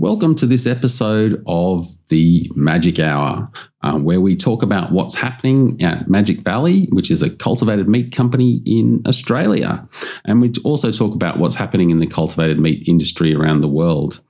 Welcome to this episode of the Magic Hour, uh, where we talk about what's happening at Magic Valley, which is a cultivated meat company in Australia. And we also talk about what's happening in the cultivated meat industry around the world.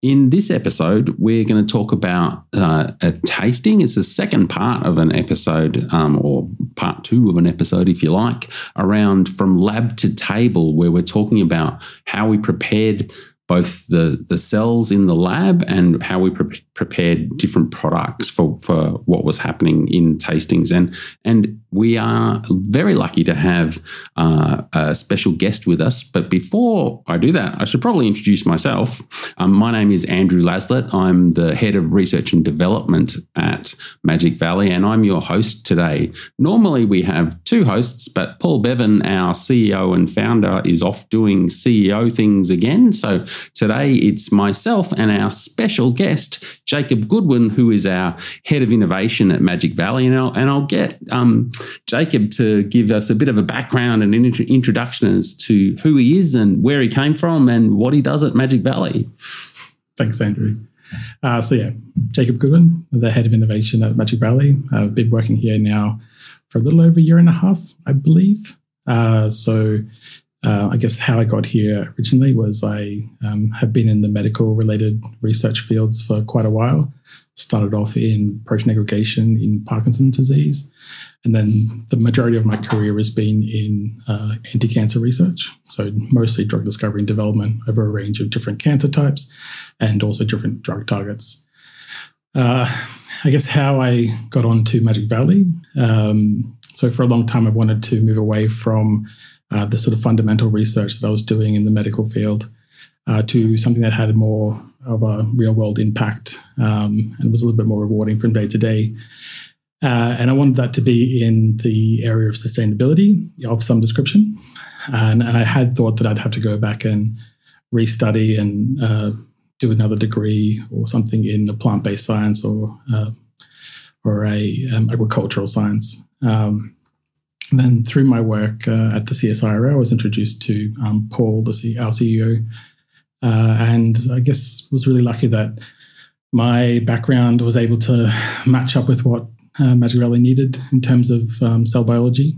In this episode, we're going to talk about uh, a tasting. It's the second part of an episode, um, or part two of an episode, if you like, around from lab to table, where we're talking about how we prepared both the the cells in the lab and how we pre- prepared different products for for what was happening in tastings. And and we are very lucky to have uh, a special guest with us. But before I do that I should probably introduce myself. Um, my name is Andrew Laslett. I'm the head of research and development at Magic Valley and I'm your host today. Normally we have two hosts but Paul Bevan our CEO and founder is off doing CEO things again. So Today, it's myself and our special guest, Jacob Goodwin, who is our head of innovation at Magic Valley. And I'll, and I'll get um, Jacob to give us a bit of a background and an introduction as to who he is and where he came from and what he does at Magic Valley. Thanks, Andrew. Uh, so, yeah, Jacob Goodwin, the head of innovation at Magic Valley. I've been working here now for a little over a year and a half, I believe. Uh, so, uh, I guess how I got here originally was I um, have been in the medical related research fields for quite a while. Started off in protein aggregation in Parkinson's disease. And then the majority of my career has been in uh, anti cancer research. So, mostly drug discovery and development over a range of different cancer types and also different drug targets. Uh, I guess how I got onto Magic Valley. Um, so, for a long time, I wanted to move away from uh, the sort of fundamental research that I was doing in the medical field uh, to something that had more of a real world impact um, and was a little bit more rewarding from day to day. Uh, and I wanted that to be in the area of sustainability of some description. And, and I had thought that I'd have to go back and restudy and uh, do another degree or something in a plant based science or uh, or a um, agricultural science. Um, and then through my work uh, at the CSIRO, I was introduced to um, Paul, the C- our CEO, uh, and I guess was really lucky that my background was able to match up with what uh, needed in terms of um, cell biology.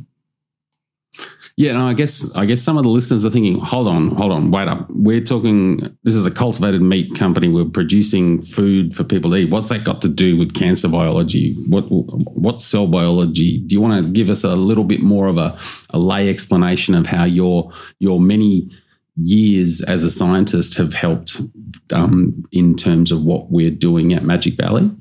Yeah, no, I guess I guess some of the listeners are thinking, hold on, hold on, wait up. We're talking this is a cultivated meat company. We're producing food for people to eat. What's that got to do with cancer biology? What what's cell biology? Do you want to give us a little bit more of a, a lay explanation of how your your many years as a scientist have helped um, in terms of what we're doing at Magic Valley?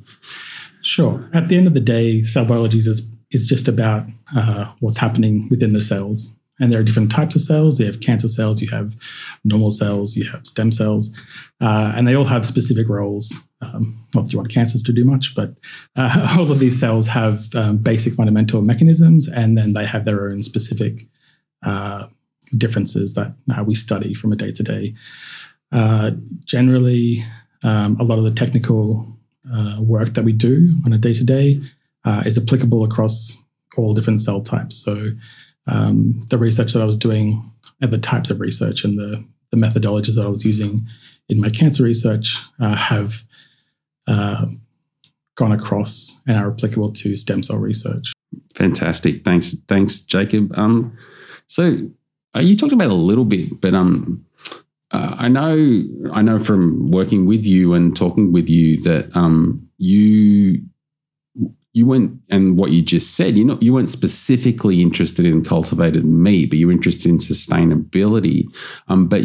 Sure. At the end of the day, cell biology is is just about uh, what's happening within the cells. And there are different types of cells. You have cancer cells, you have normal cells, you have stem cells, uh, and they all have specific roles. Um, not that you want cancers to do much, but uh, all of these cells have um, basic fundamental mechanisms, and then they have their own specific uh, differences that uh, we study from a day to day. Generally, um, a lot of the technical uh, work that we do on a day to day is applicable across all different cell types. So um, the research that I was doing and the types of research and the, the methodologies that I was using in my cancer research uh, have uh, gone across and are applicable to stem cell research. Fantastic. Thanks, thanks, Jacob. Um, so uh, you talked about a little bit, but um, uh, I know I know from working with you and talking with you that um, you you weren't, and what you just said, you know, you weren't specifically interested in cultivated meat, but you're interested in sustainability. Um, but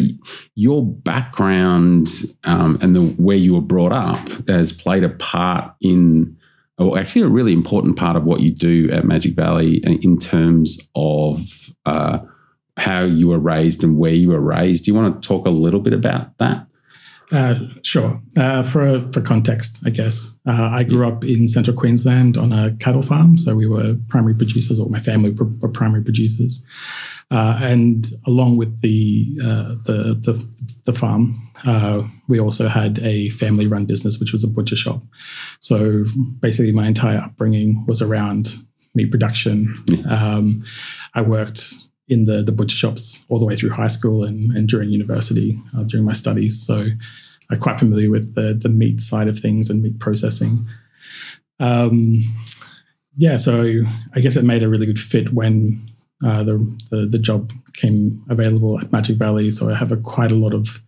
your background um, and the where you were brought up has played a part in, or actually a really important part of what you do at Magic Valley in terms of uh, how you were raised and where you were raised. Do you want to talk a little bit about that? Uh, sure. Uh, for for context, I guess uh, I grew up in central Queensland on a cattle farm, so we were primary producers, or my family were primary producers. Uh, and along with the uh, the, the, the farm, uh, we also had a family run business, which was a butcher shop. So basically, my entire upbringing was around meat production. Um, I worked in the, the butcher shops all the way through high school and, and during university uh, during my studies. So I'm quite familiar with the the meat side of things and meat processing. Um, yeah, so I guess it made a really good fit when uh, the, the, the job came available at Magic Valley. So I have a, quite a lot of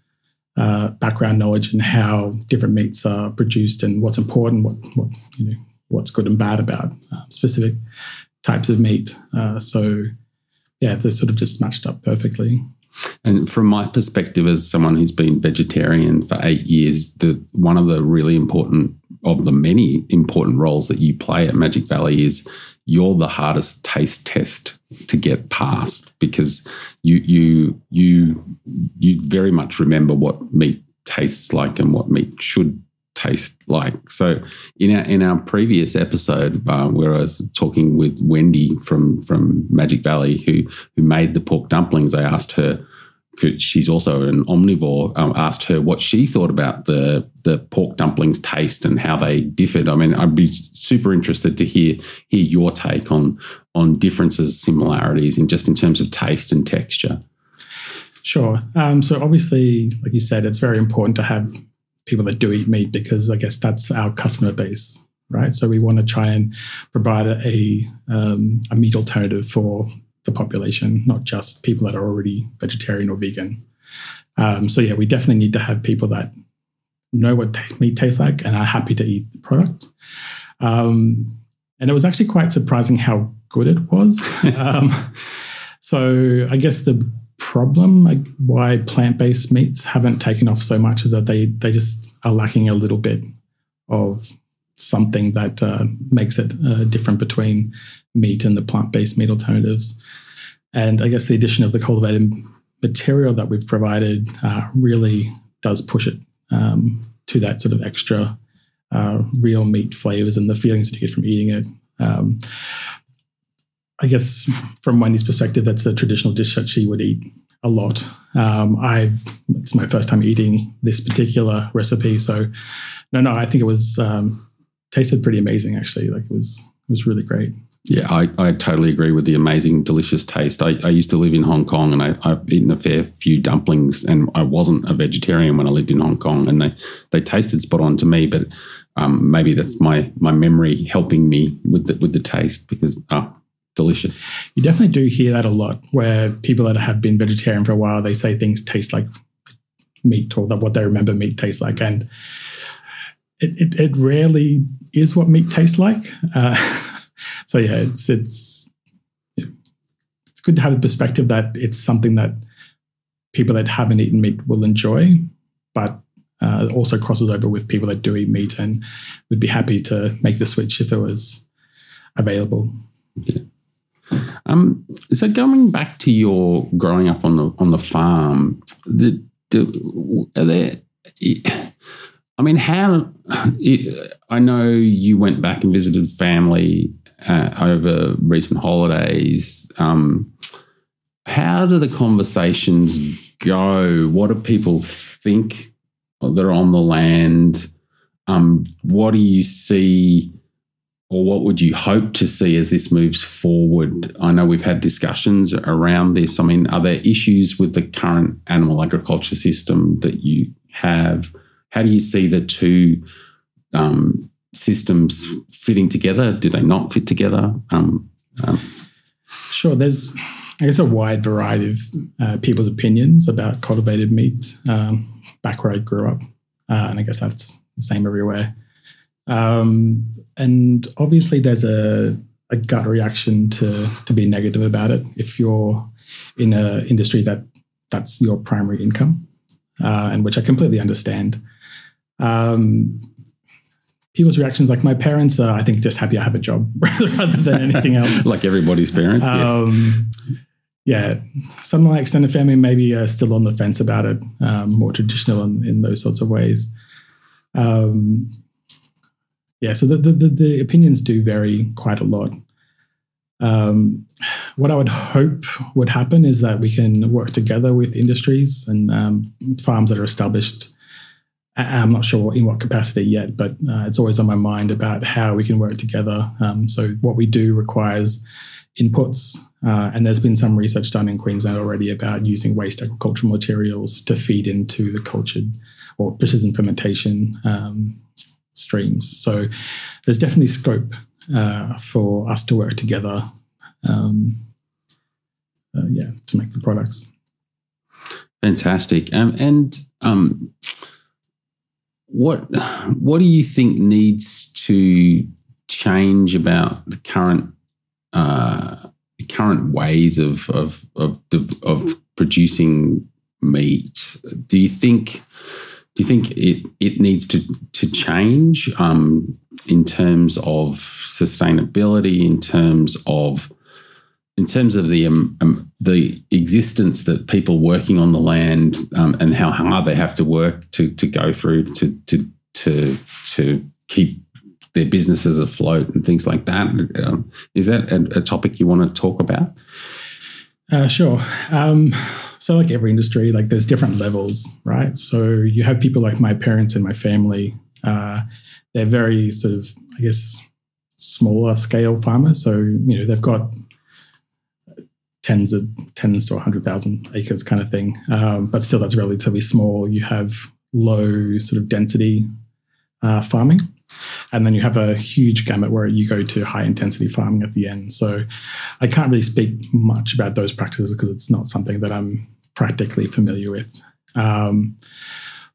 uh, background knowledge in how different meats are produced and what's important, what, what you know, what's good and bad about uh, specific types of meat. Uh, so yeah, they're sort of just matched up perfectly. And from my perspective, as someone who's been vegetarian for eight years, the one of the really important of the many important roles that you play at Magic Valley is you're the hardest taste test to get past because you you you you very much remember what meat tastes like and what meat should taste like. So in our in our previous episode, uh, where I was talking with Wendy from from Magic Valley, who who made the pork dumplings, I asked her. She's also an omnivore. Um, asked her what she thought about the the pork dumplings taste and how they differed. I mean, I'd be super interested to hear hear your take on on differences, similarities, in just in terms of taste and texture. Sure. Um, so obviously, like you said, it's very important to have people that do eat meat because I guess that's our customer base, right? So we want to try and provide a, um, a meat alternative for the population, not just people that are already vegetarian or vegan. Um, so yeah, we definitely need to have people that know what t- meat tastes like and are happy to eat the product. Um, and it was actually quite surprising how good it was. um, so I guess the problem like why plant-based meats haven't taken off so much is that they they just are lacking a little bit of something that uh, makes it uh, different between meat and the plant-based meat alternatives. And I guess the addition of the cultivated material that we've provided uh, really does push it um, to that sort of extra uh, real meat flavors and the feelings that you get from eating it. Um, I guess from Wendy's perspective, that's a traditional dish that she would eat a lot. Um, I it's my first time eating this particular recipe, so no, no, I think it was um, tasted pretty amazing. Actually, like it was it was really great. Yeah, I, I totally agree with the amazing, delicious taste. I, I used to live in Hong Kong and I, I've eaten a fair few dumplings, and I wasn't a vegetarian when I lived in Hong Kong, and they, they tasted spot on to me. But um, maybe that's my my memory helping me with the, with the taste because oh, delicious. You definitely do hear that a lot, where people that have been vegetarian for a while they say things taste like meat or that what they remember meat tastes like, and it, it, it rarely is what meat tastes like. Uh, so yeah, it's it's it's good to have the perspective that it's something that people that haven't eaten meat will enjoy, but uh, also crosses over with people that do eat meat and would be happy to make the switch if it was available. Yeah. Um, so going back to your growing up on the on the farm, the, the, are there? I mean, how? I know you went back and visited family uh, over recent holidays. Um, how do the conversations go? What do people think that are on the land? Um, what do you see? Or what would you hope to see as this moves forward? I know we've had discussions around this. I mean, are there issues with the current animal agriculture system that you have? How do you see the two um, systems fitting together? Do they not fit together? Um, um, sure. There's, I guess, a wide variety of uh, people's opinions about cultivated meat um, back where I grew up. Uh, and I guess that's the same everywhere. Um, and obviously, there's a, a gut reaction to to be negative about it if you're in an industry that that's your primary income, uh, and which I completely understand. Um, people's reactions, like my parents, are I think just happy I have a job rather than anything else. like everybody's parents, um, yes. Yeah, some of my extended family maybe are still on the fence about it, um, more traditional in, in, those sorts of ways. Um, yeah, so the, the, the opinions do vary quite a lot. Um, what I would hope would happen is that we can work together with industries and um, farms that are established. I'm not sure in what capacity yet, but uh, it's always on my mind about how we can work together. Um, so, what we do requires inputs, uh, and there's been some research done in Queensland already about using waste agricultural materials to feed into the cultured or precision fermentation um, streams. So there's definitely scope uh, for us to work together. Um, uh, yeah, to make the products. Fantastic. Um, and um, what what do you think needs to change about the current uh, current ways of of of, of producing meat? Do you think do you think it it needs to to change um, in terms of sustainability, in terms of in terms of the um, um, the existence that people working on the land um, and how hard they have to work to to go through to to to to keep their businesses afloat and things like that. Um, is that a, a, topic you want to talk about? Uh, sure. So, like every industry, like there's different levels, right? So you have people like my parents and my family. Uh, they're very sort of, I guess, smaller scale farmers. So you know they've got tens of tens to 100,000 acres kind of thing. Um, but still, that's relatively small. You have low sort of density uh, farming. And then you have a huge gamut where you go to high intensity farming at the end. So I can't really speak much about those practices because it's not something that I'm practically familiar with. Um,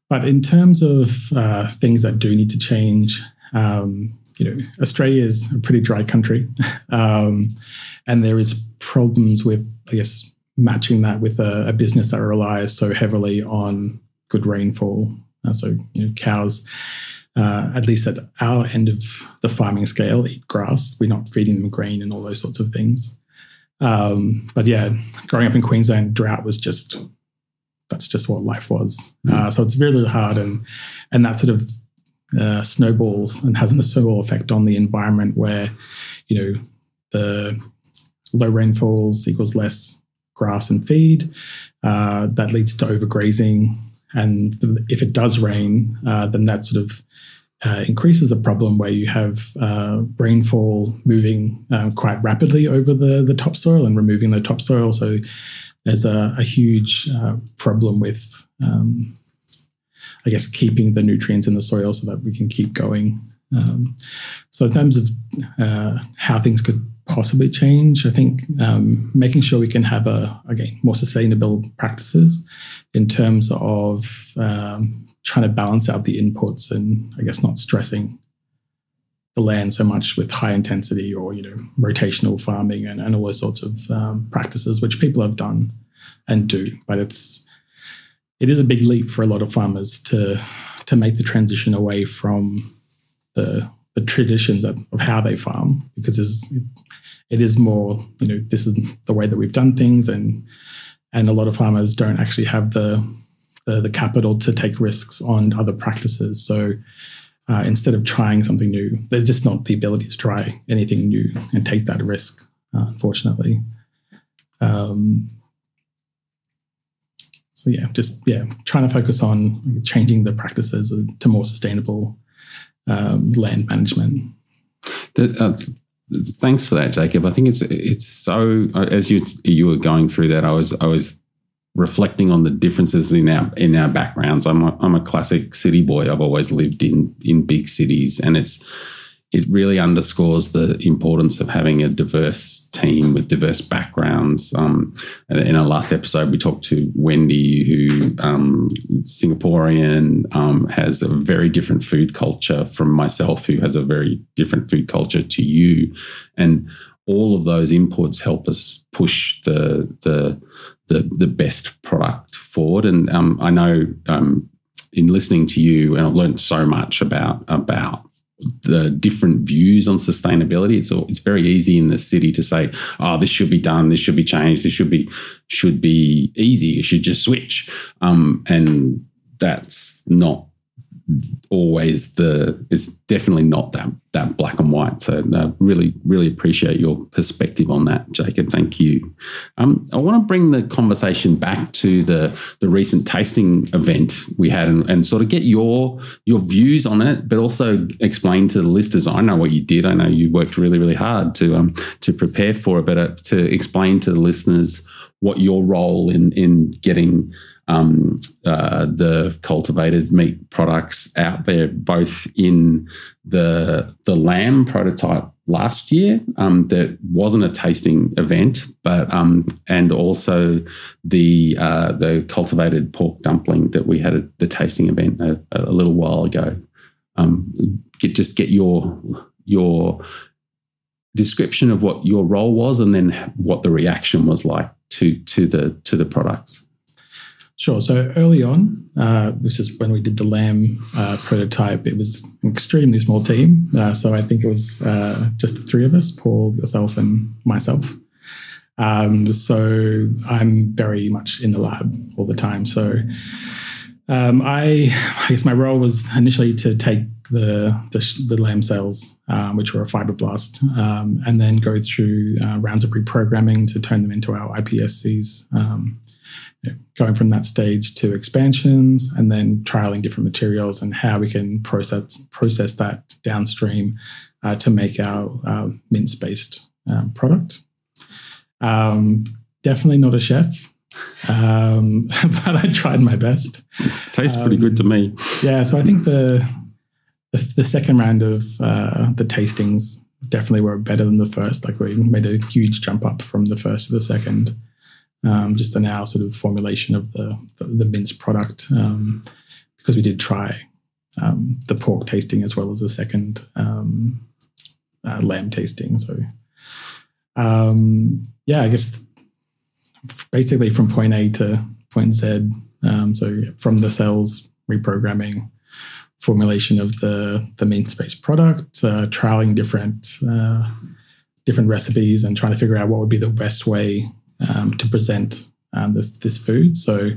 but in terms of uh, things that do need to change, um, you know, Australia is a pretty dry country, um, and there is problems with, I guess, matching that with a, a business that relies so heavily on good rainfall. Uh, so, you know, cows, uh, at least at our end of the farming scale, eat grass. We're not feeding them grain and all those sorts of things. Um, but yeah, growing up in Queensland, drought was just that's just what life was. Mm. Uh, so it's really, hard, and and that sort of uh, snowballs and has a snowball effect on the environment where, you know, the low rainfalls equals less grass and feed. Uh, that leads to overgrazing. And if it does rain, uh, then that sort of uh, increases the problem where you have uh, rainfall moving uh, quite rapidly over the, the topsoil and removing the topsoil. So there's a, a huge uh, problem with um, I guess, keeping the nutrients in the soil so that we can keep going. Um, so, in terms of uh, how things could possibly change, I think um, making sure we can have a again more sustainable practices in terms of um, trying to balance out the inputs and I guess not stressing the land so much with high intensity or you know rotational farming and, and all those sorts of um, practices which people have done and do, but it's it is a big leap for a lot of farmers to to make the transition away from the the traditions of, of how they farm because it's, it is more you know this is the way that we've done things and and a lot of farmers don't actually have the the, the capital to take risks on other practices so uh, instead of trying something new there's just not the ability to try anything new and take that risk uh, unfortunately um, so yeah, just yeah, trying to focus on changing the practices to more sustainable um, land management. The, uh, thanks for that, Jacob. I think it's it's so as you you were going through that, I was I was reflecting on the differences in our in our backgrounds. I'm a, I'm a classic city boy. I've always lived in in big cities, and it's it really underscores the importance of having a diverse team with diverse backgrounds. Um, in our last episode, we talked to Wendy, who um, Singaporean, um, has a very different food culture from myself, who has a very different food culture to you, and all of those inputs help us push the the the, the best product forward. And um, I know um, in listening to you, and I've learned so much about about the different views on sustainability. It's all, it's very easy in the city to say, "Oh, this should be done. This should be changed. This should be should be easy. It should just switch." Um, and that's not always the it's definitely not that that black and white. So uh, really, really appreciate your perspective on that, Jacob. Thank you. Um, I want to bring the conversation back to the the recent tasting event we had, and, and, sort of get your your views on it, but also explain to the listeners. I know what you did. I know you worked really, really hard to um to prepare for it, but uh, to explain to the listeners what your role in in getting um, uh, the cultivated meat products out there, both in the the lamb prototype last year um, that wasn't a tasting event, but um, and also the uh, the cultivated pork dumpling that we had at the tasting event a, a little while ago. Um, get just get your your description of what your role was, and then what the reaction was like to to the to the products. Sure. So early on, uh, this is when we did the lamb uh, prototype. It was an extremely small team. Uh, so I think it was uh, just the three of us, Paul, yourself, and myself. Um, so I'm very much in the lab all the time. So um, I, I guess my role was initially to take the the, the lamb cells, um, which were a fibroblast, um, and then go through uh, rounds of reprogramming to turn them into our iPSCs. Um, you know, going from that stage to expansions, and then trialing different materials and how we can process process that downstream uh, to make our, our mince based um, product. Um, definitely not a chef. Um, but I tried my best. It tastes pretty good to me. Yeah, so I think the the, the second round of uh, the tastings definitely were better than the first. Like we made a huge jump up from the first to the second. Um, just in our sort of formulation of the the, the mince product, um, because we did try um, the pork tasting as well as the second um, uh, lamb tasting. So, um, yeah, I guess basically from point A to point Z. Um, so from the cells reprogramming formulation of the the mince based product, uh, trialing different uh, different recipes, and trying to figure out what would be the best way um, to present um, the, this food. So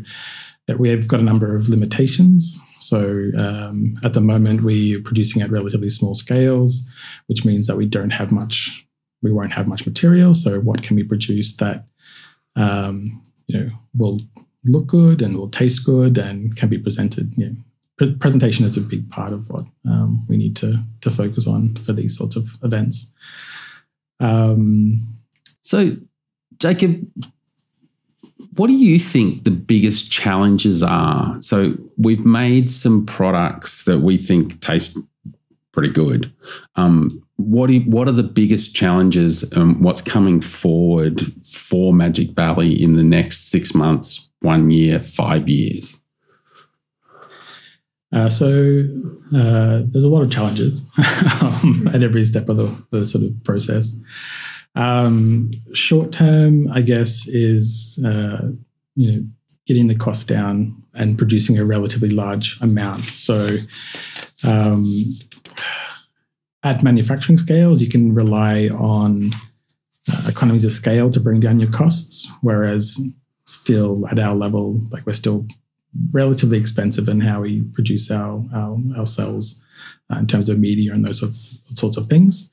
that we have got a number of limitations. So um, at the moment, we are producing at relatively small scales, which means that we don't have much. We won't have much material. So what can we produce that um, you know will look good and will taste good and can be presented you know, pre- presentation is a big part of what um, we need to to focus on for these sorts of events. Um, so, Jacob, what do you think the biggest challenges are? So, we've made some products that we think taste pretty good. Um, what do what are the biggest challenges and what's coming forward for Magic Valley in the next six months, one year, five years? Uh, so uh, there's a lot of challenges um, at every step of the, the sort of process. Um, short term, I guess, is uh, you know getting the cost down and producing a relatively large amount. So um, at manufacturing scales, you can rely on uh, economies of scale to bring down your costs, whereas still at our level, like we're still relatively expensive in how we produce our our, our cells uh, in terms of media and those sorts, sorts of things.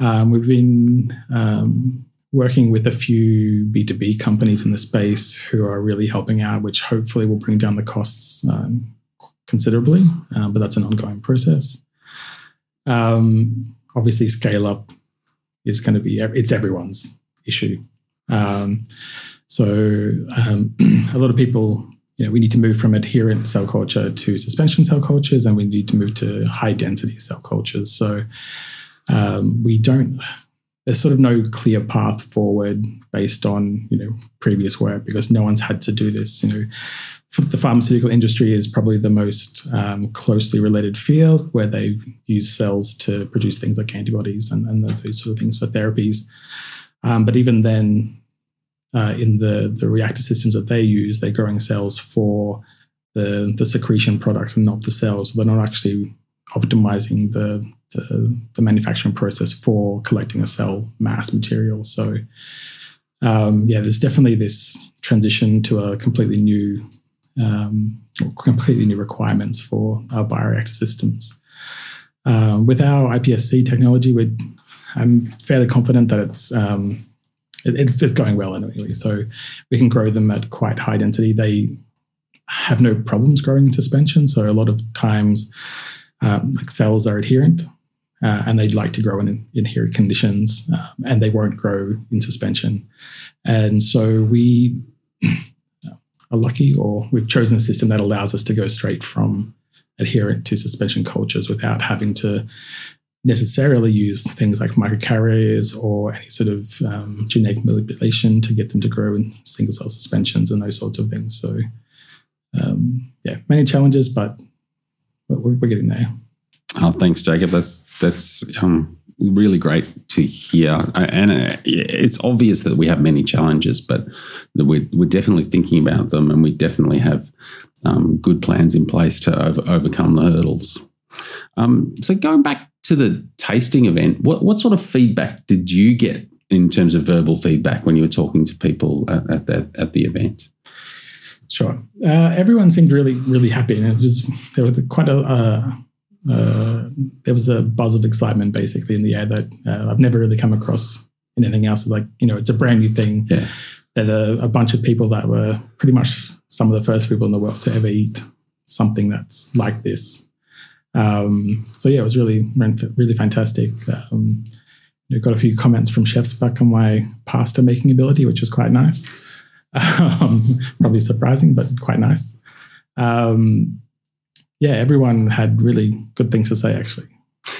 Um, we've been um, working with a few B2B companies in the space who are really helping out, which hopefully will bring down the costs um, considerably, uh, but that's an ongoing process. Um, obviously, scale up is going to be, it's everyone's issue. Um, so um, a lot of people you know, we need to move from adherent cell culture to suspension cell cultures, and we need to move to high density cell cultures. So um, we don't. There's sort of no clear path forward based on you know previous work because no one's had to do this. You know, the pharmaceutical industry is probably the most um, closely related field where they use cells to produce things like antibodies and, and those sort of things for therapies. Um, but even then, uh, in the, the reactor systems that they use, they're growing cells for the, the secretion product and not the cells. So they're not actually optimizing the, the, the manufacturing process for collecting a cell mass material. So, um, yeah, there's definitely this transition to a completely new, um, completely new requirements for our bioreactor systems. Uh, with our iPSC technology, we I'm fairly confident that it's um, it's, it's going well anyway. So we can grow them at quite high density. They have no problems growing in suspension. So a lot of times, um, like cells are adherent, uh, and they'd like to grow in adherent conditions, uh, and they won't grow in suspension. And so we, are lucky, or we've chosen a system that allows us to go straight from adherent to suspension cultures without having to necessarily use things like microcarriers or any sort of um, genetic manipulation to get them to grow in single cell suspensions and those sorts of things. So, um, yeah, many challenges, but we're, we're getting there. Oh, thanks, Jacob. That's that's um, really great to hear, and uh, it's obvious that we have many challenges, but we're we're definitely thinking about them, and we definitely have um, good plans in place to over, overcome the hurdles. Um, so, going back to the tasting event, what what sort of feedback did you get in terms of verbal feedback when you were talking to people at, at that at the event? Sure. Uh, everyone seemed really, really happy, and it was there was quite a uh, uh, there was a buzz of excitement basically in the air that uh, I've never really come across in anything else. Like you know, it's a brand new thing. Yeah. There are a bunch of people that were pretty much some of the first people in the world to ever eat something that's like this. Um, so yeah, it was really, really fantastic. Um, got a few comments from chefs back on my pasta making ability, which was quite nice. Um, probably surprising, but quite nice. Um, yeah, everyone had really good things to say, actually.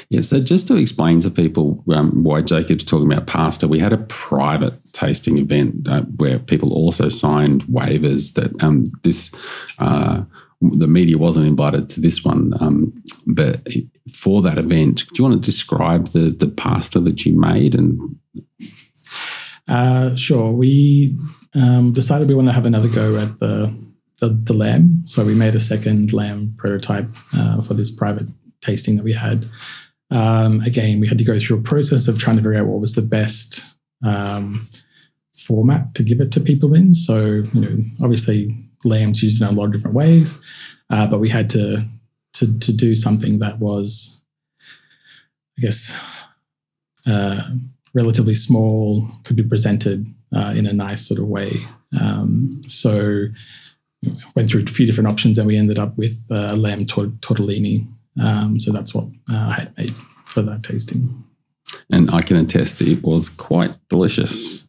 Yeah, so just to explain to people um, why Jacob's talking about pasta, we had a private tasting event uh, where people also signed waivers that um, this. Uh, the media wasn't invited to this one, um, but for that event, do you want to describe the the pasta that you made? And uh, sure, we um, decided we want to have another go at the, the, the lamb. So we made a second lamb prototype uh, for this private tasting that we had. Um, again, we had to go through a process of trying to figure out what was the best um, format to give it to people in. So, you know, obviously lamb's used in a lot of different ways, uh, but we had to, to to do something that was, I guess, uh, relatively small, could be presented uh, in a nice sort of way. Um, so went through a few different options and we ended up with uh, lamb tort- tortellini. Um, so that's what uh, I had made for that tasting. And I can attest it was quite delicious.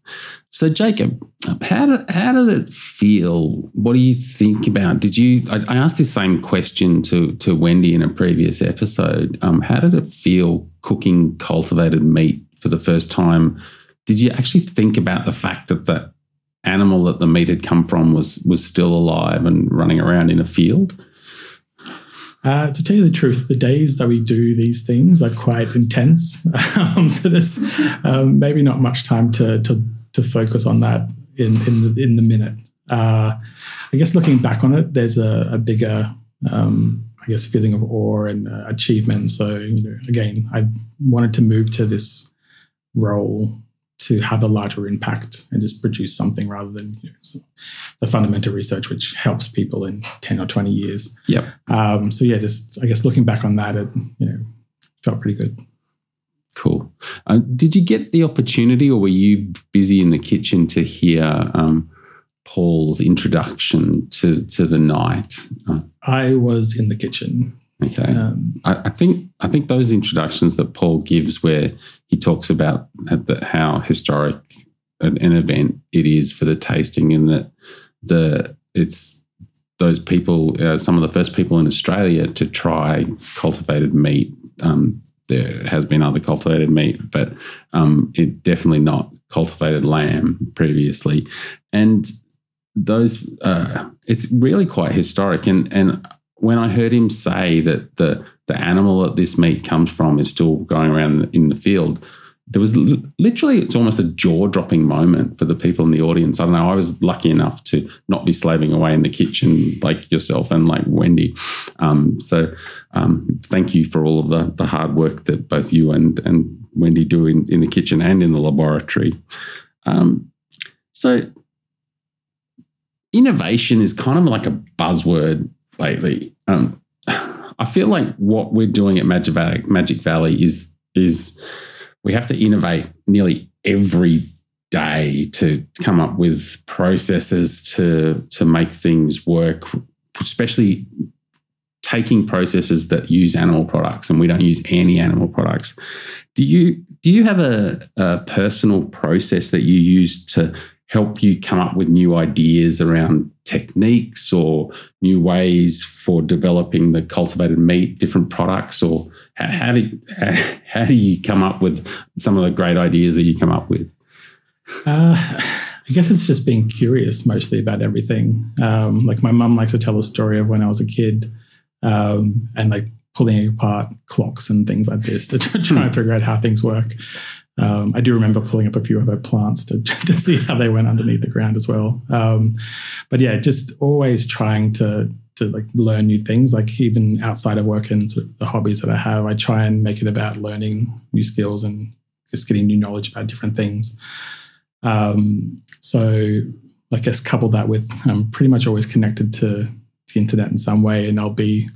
So, Jacob, how did, how did it feel? What do you think about? Did you? I, I asked this same question to to Wendy in a previous episode. Um, how did it feel cooking cultivated meat for the first time did you actually think about the fact that the animal that the meat had come from was was still alive and running around in a field? Uh, to tell you the truth, the days that we do these things are quite intense. um, so there's um, maybe not much time to, to, to focus on that in in the, in the minute. Uh, I guess looking back on it, there's a, a bigger, um, I guess, feeling of awe and uh, achievement. So you know, again, I wanted to move to this role to have a larger impact and just produce something rather than you know, the fundamental research which helps people in 10 or 20 years. Yep. Um, so yeah, just I guess looking back on that, it you know felt pretty good. Cool. Uh, did you get the opportunity, or were you busy in the kitchen to hear um, Paul's introduction to to the night? Uh, I was in the kitchen. Okay. Um, I, I, think I think those introductions that Paul gives, where he talks about the, how historic an, an, event it is for the tasting, and that the it's those people, uh, some of the first people in Australia to try cultivated meat. Um, there has been other cultivated meat, but um, it definitely not cultivated lamb previously, and those uh, it's really quite historic and and when I heard him say that the the animal that this meat comes from is still going around in the field, there was literally it's almost a jaw dropping moment for the people in the audience. I don't know. I was lucky enough to not be slaving away in the kitchen like yourself and like Wendy. Um, so um, thank you for all of the the hard work that both you and and Wendy do in, in the kitchen and in the laboratory. Um, so innovation is kind of like a buzzword lately. Um, I feel like what we're doing at Magic Valley, Magic Valley is is we have to innovate nearly every day to come up with processes to to make things work, especially taking processes that use animal products and we don't use any animal products. Do you do you have a, a personal process that you use to help you come up with new ideas around techniques or new ways for developing the cultivated meat, different products, or how, how do how do you come up with some of the great ideas that you come up with? Uh, I guess it's just being curious mostly about everything. Um, like my mum likes to tell a story of when I was a kid um, and like pulling apart clocks and things like this to try and figure out how things work. Um, I do remember pulling up a few of her plants to, to see how they went underneath the ground as well. Um, but yeah, just always trying to to like learn new things. Like even outside of work and sort of the hobbies that I have, I try and make it about learning new skills and just getting new knowledge about different things. Um, so I guess couple that with I'm pretty much always connected to the internet in some way, and I'll be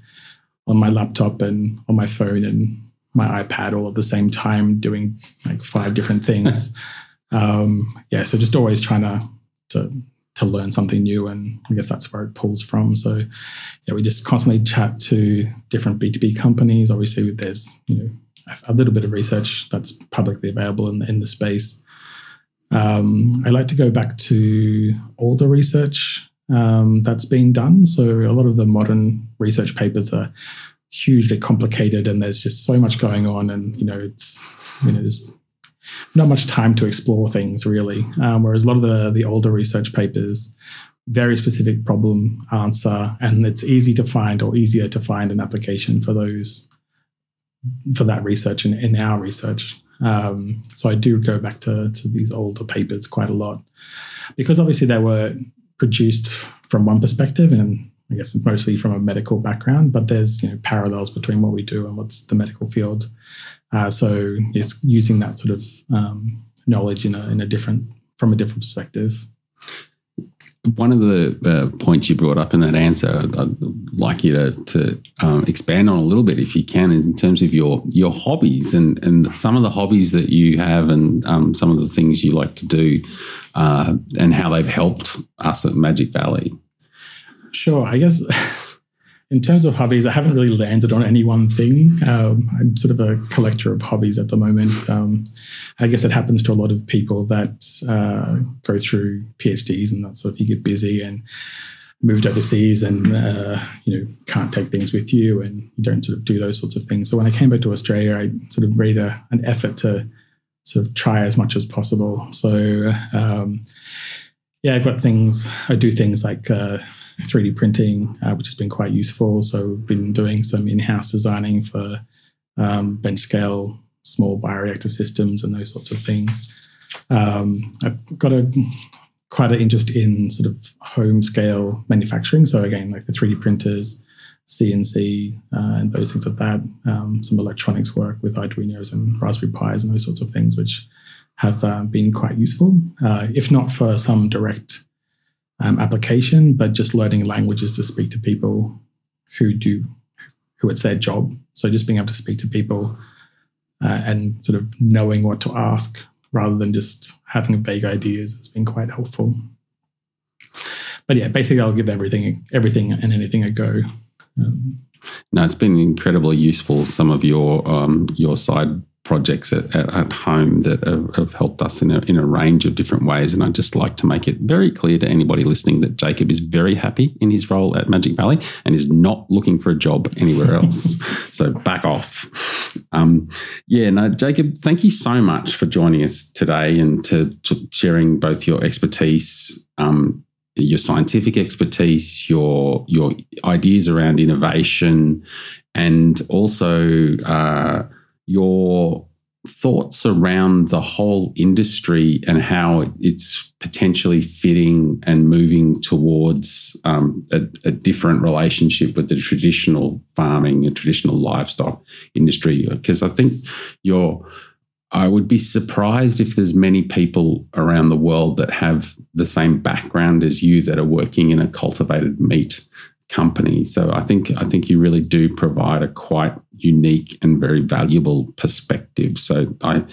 on my laptop and on my phone and my iPad all at the same time doing like five different things. um, yeah, so just always trying to to to learn something new, and I guess that's where it pulls from. So yeah, we just constantly chat to different B two B companies. Obviously, there's you know a little bit of research that's publicly available in the, in the space. Um, I like to go back to older research um, that's been done. So a lot of the modern research papers are hugely complicated, and there's just so much going on, and you know it's you know there's not much time to explore things really. Um, whereas a lot of the the older research papers, very specific problem answer, and it's easy to find or easier to find an application for those for that research in, in our research. Um, so I do go back to, to these older papers quite a lot because obviously they were produced from one perspective and I guess mostly from a medical background, but there's you know, parallels between what we do and what's the medical field. Uh, so yes, using that sort of um, knowledge in a, in a different from a different perspective one of the uh, points you brought up in that answer, I'd like you to, to um, expand on a little bit, if you can, in terms of your your hobbies and and some of the hobbies that you have, and um, some of the things you like to do, uh, and how they've helped us at Magic Valley. Sure, I guess in terms of hobbies, I haven't really landed on any one thing. Um, I'm sort of a collector of hobbies at the moment. Um, I guess it happens to a lot of people that uh, go through PhDs and that sort of you get busy and moved overseas and uh, you know can't take things with you and you don't sort of do those sorts of things. So when I came back to Australia, I sort of made a, an effort to sort of try as much as possible. So um, yeah, I've got things. I do things like uh, 3D printing, uh, which has been quite useful. So we've been doing some in-house designing for um, bench scale, small bioreactor systems, and those sorts of things. Um, I've got a quite an interest in sort of home scale manufacturing. So again, like the 3D printers, CNC, uh, and those things like that. Um, some electronics work with Arduino's and Raspberry Pis and those sorts of things, which have uh, been quite useful, uh, if not for some direct um, application, but just learning languages to speak to people who do who it's their job. So just being able to speak to people uh, and sort of knowing what to ask rather than just having vague ideas has been quite helpful. But yeah, basically, I'll give everything everything and anything a go. Um, no, it's been incredibly useful. Some of your um, your side projects at, at, at home that have, have, helped us in a, in a range of different ways. And I'd just like to make it very clear to anybody listening that Jacob is very happy in his role at Magic Valley and is not looking for a job anywhere else. so back off. Um, yeah, no, Jacob, thank you so much for joining us today and to, to sharing both your expertise. Um, your scientific expertise, your your ideas around innovation, and also uh, your thoughts around the whole industry and how it's potentially fitting and moving towards um, a, a, different relationship with the traditional farming and traditional livestock industry. Because I think you're, I would be surprised if there's many people around the world that have the same background as you that are working in a cultivated meat company. So I think I think you really do provide a quite unique and very valuable perspective. So I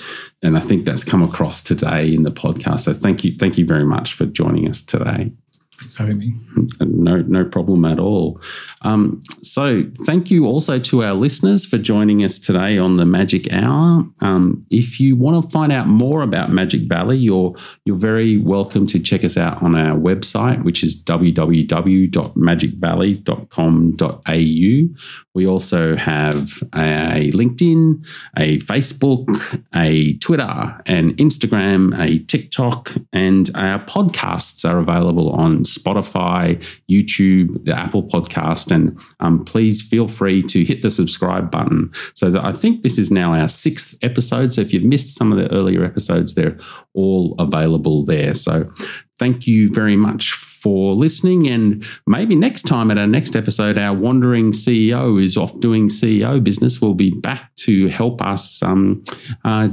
and I think that's come across today in the podcast. So thank you, thank you very much for joining us today. Thanks for having me. No, no problem at all. Um, so, thank you also to our listeners for joining us today on the Magic Hour. Um, if you want to find out more about Magic Valley, you're you're very welcome to check us out on our website, which is www.magicvalley.com.au. We also have a LinkedIn, a Facebook, a Twitter, an Instagram, a TikTok, and our podcasts are available on Spotify, YouTube, the Apple Podcast, and um, please feel free to hit the subscribe button. So that I think this is now our sixth episode. So if you've missed some of the earlier episodes, they're all available there. So thank you very much for listening. And maybe next time at our next episode, our wandering CEO is off doing CEO business. We'll be back to help us um, uh,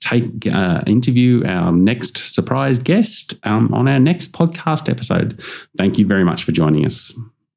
take uh, interview our next surprise guest um, on our next podcast episode. Thank you very much for joining us.